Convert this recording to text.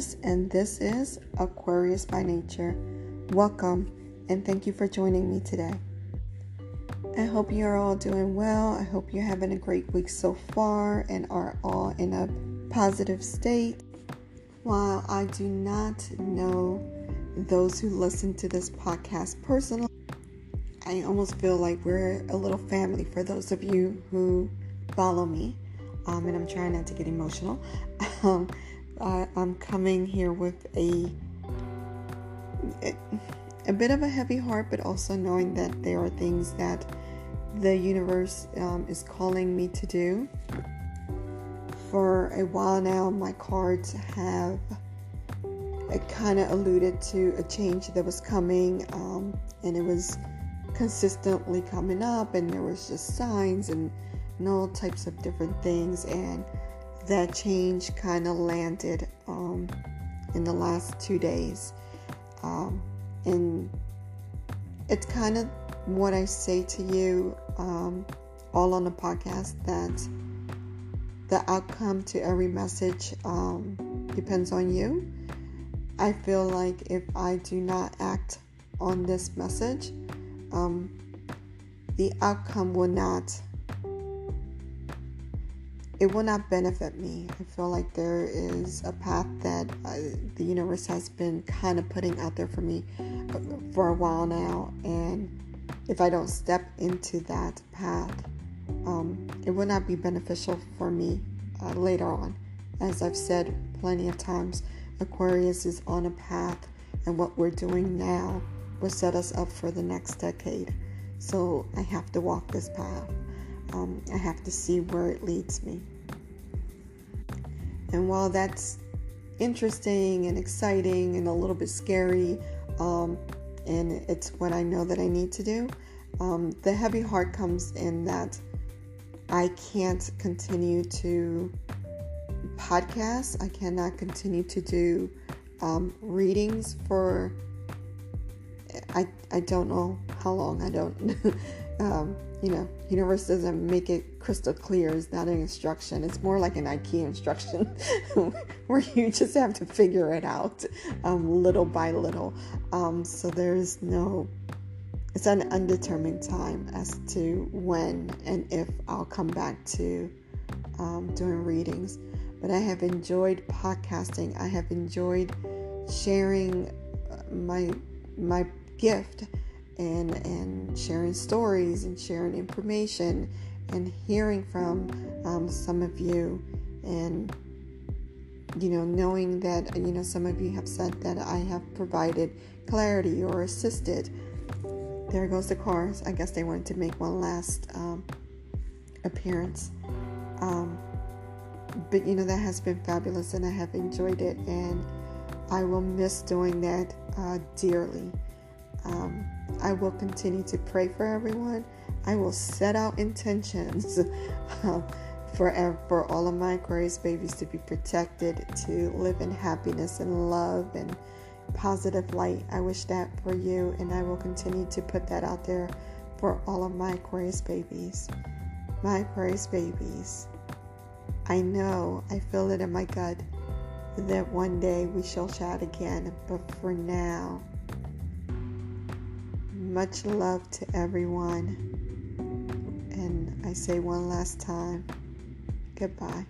And this is Aquarius by Nature. Welcome, and thank you for joining me today. I hope you're all doing well. I hope you're having a great week so far and are all in a positive state. While I do not know those who listen to this podcast personally, I almost feel like we're a little family for those of you who follow me. Um, and I'm trying not to get emotional. Um, I, I'm coming here with a, a bit of a heavy heart, but also knowing that there are things that the universe um, is calling me to do. For a while now, my cards have kind of alluded to a change that was coming, um, and it was consistently coming up, and there was just signs and, and all types of different things, and that change kind of landed um, in the last two days. Um, and it's kind of what I say to you um, all on the podcast that the outcome to every message um, depends on you. I feel like if I do not act on this message, um, the outcome will not it will not benefit me. I feel like there is a path that uh, the universe has been kind of putting out there for me uh, for a while now, and if I don't step into that path, um, it will not be beneficial for me uh, later on. As I've said plenty of times, Aquarius is on a path, and what we're doing now will set us up for the next decade. So I have to walk this path. Um, I have to see where it leads me. And while that's interesting and exciting and a little bit scary, um, and it's what I know that I need to do, um, the heavy heart comes in that I can't continue to podcast. I cannot continue to do um, readings for I I don't know how long. I don't um, you know, universe doesn't make it crystal clear. It's not an instruction. It's more like an IKEA instruction where you just have to figure it out um, little by little. Um, so there's no, it's an undetermined time as to when and if I'll come back to um, doing readings. But I have enjoyed podcasting. I have enjoyed sharing uh, my my gift and and sharing stories and sharing information and hearing from um, some of you. And you know knowing that you know some of you have said that I have provided clarity or assisted. There goes the cars. I guess they wanted to make one last um, appearance. Um, but you know that has been fabulous and I have enjoyed it and I will miss doing that uh, dearly um, I will continue to pray for everyone. I will set out intentions um, for, for all of my Aquarius babies to be protected, to live in happiness and love and positive light. I wish that for you, and I will continue to put that out there for all of my Aquarius babies. My Aquarius babies. I know, I feel it in my gut that one day we shall chat again, but for now, much love to everyone. And I say one last time goodbye.